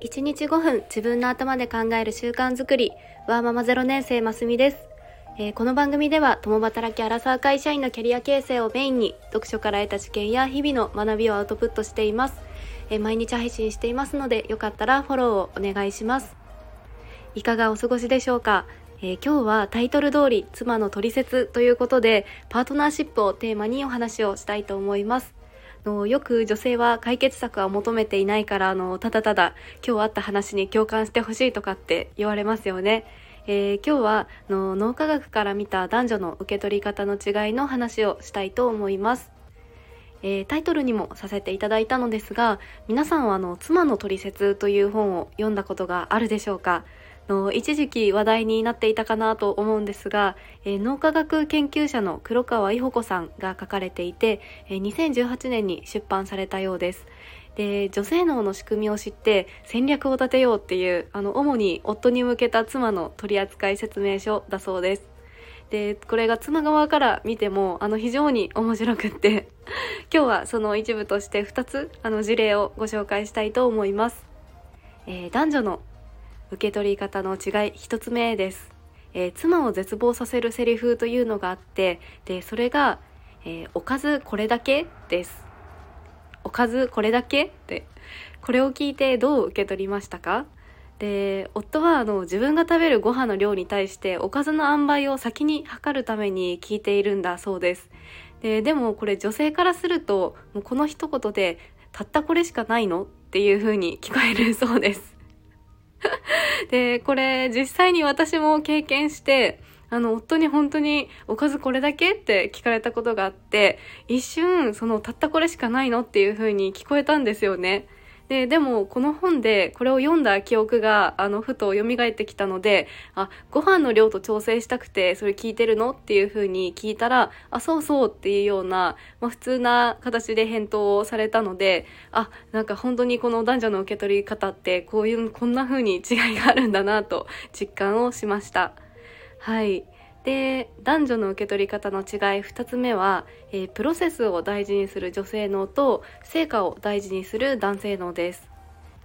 1日5分自分の頭で考える習慣づくり。ワーママ0年生ますみです、えー、この番組では共働きアラサー会社員のキャリア形成をメインに読書から得た知見や日々の学びをアウトプットしています、えー、毎日配信していますのでよかったらフォローをお願いします。いかがお過ごしでしょうか？えー、今日はタイトル通り妻の取説ということでパートナーシップをテーマにお話をしたいと思います。のよく女性は解決策は求めていないからあのただただ今日あった話に共感してほしいとかって言われますよね。えー、今日はの脳科学から見た男女の受け取り方の違いの話をしたいと思います。えー、タイトルにもさせていただいたのですが皆さんはあの妻の取説という本を読んだことがあるでしょうか？の一時期話題になっていたかなと思うんですが、えー、脳科学研究者の黒川伊保子さんが書かれていて、えー、2018年に出版されたようです。で女性脳の仕組みを知って戦略を立てようっていうあの主に夫に向けた妻の取扱説明書だそうです。でこれが妻側から見てもあの非常に面白くって 今日はその一部として2つあの事例をご紹介したいと思います。えー、男女の受け取り方の違い一つ目です、えー、妻を絶望させるセリフというのがあってでそれが、えー、おかずこれだけです。おかずこれだけ？って。これを聞いてどう受け取りましたか？で夫はあの自分が食べるご飯の量に対しておかずの塩梅を先に測るために聞いているんだそうです。ででもこれ女性からするともうこの一言でたったこれしかないの？っていう風に聞こえるそうです。で、これ実際に私も経験して、あの、夫に本当におかずこれだけ？って聞かれたことがあって、一瞬、そのたったこれしかないの？っていう風に聞こえたんですよね。で、でもこの本でこれを読んだ記憶が、あの、ふと蘇ってきたので、あ、ご飯の量と調整したくて、それ聞いてるの？っていう風に聞いたら、あ、そうそうっていうような、まあ、普通な形で返答をされたので、あ、なんか本当にこの男女の受け取り方って、こういう、こんな風に違いがあるんだなと実感をしました。はい。で男女の受け取り方の違い2つ目は、えー、プロセスを大事にする女性脳と成果を大事にする男性脳です。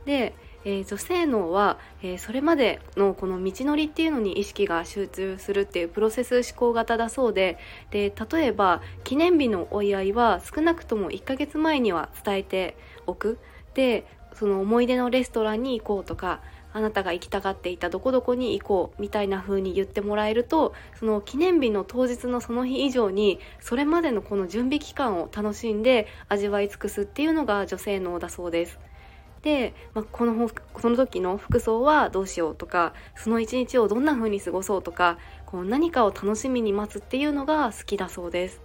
で、えー、女性脳は、えー、それまでのこの道のりっていうのに意識が集中するっていうプロセス思考型だそうでで例えば記念日のお祝いは少なくとも1ヶ月前には伝えておくでその思い出のレストランに行こうとかあなたが行きたがっていたどこどこに行こうみたいな風に言ってもらえるとその記念日の当日のその日以上にそれまでのこの準備期間を楽しんで味わい尽くすっていうのが女性のだそうです。で、まあ、このその時の服装はどうしようとかその一日をどんな風に過ごそうとかこう何かを楽しみに待つっていうのが好きだそうです。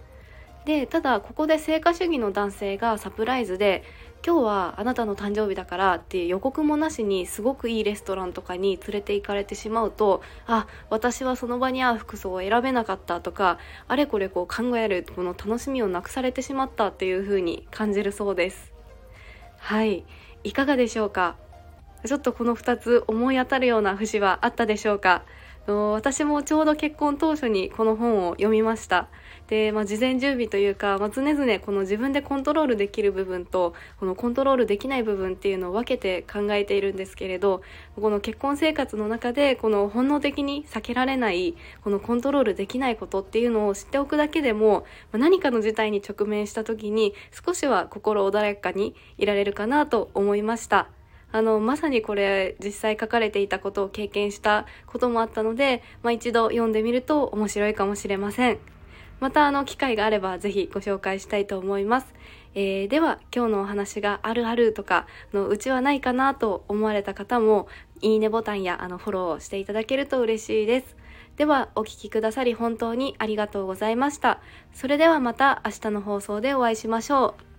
でただここで成果主義の男性がサプライズで今日はあなたの誕生日だからっていう予告もなしにすごくいいレストランとかに連れて行かれてしまうとあ私はその場に合う服装を選べなかったとかあれこれこう考えるこの楽しみをなくされてしまったっていう風に感じるそうです。はい。いかがでしょうか？ちょっとこの2つ思い当たるような節はあったでしょうか？私もちょうど結婚当初にこの本を読みましたで、まあ、事前準備というか、まあ、常々この自分でコントロールできる部分とこのコントロールできない部分っていうのを分けて考えているんですけれどこの結婚生活の中でこの本能的に避けられないこのコントロールできないことっていうのを知っておくだけでも、まあ、何かの事態に直面した時に少しは心穏やかにいられるかなと思いました。あの、まさにこれ実際書かれていたことを経験したこともあったので、まあ、一度読んでみると面白いかもしれません。またあの機会があればぜひご紹介したいと思います。えー、では今日のお話があるあるとかのうちはないかなと思われた方もいいねボタンやあのフォローしていただけると嬉しいです。ではお聴きくださり本当にありがとうございました。それではまた明日の放送でお会いしましょう。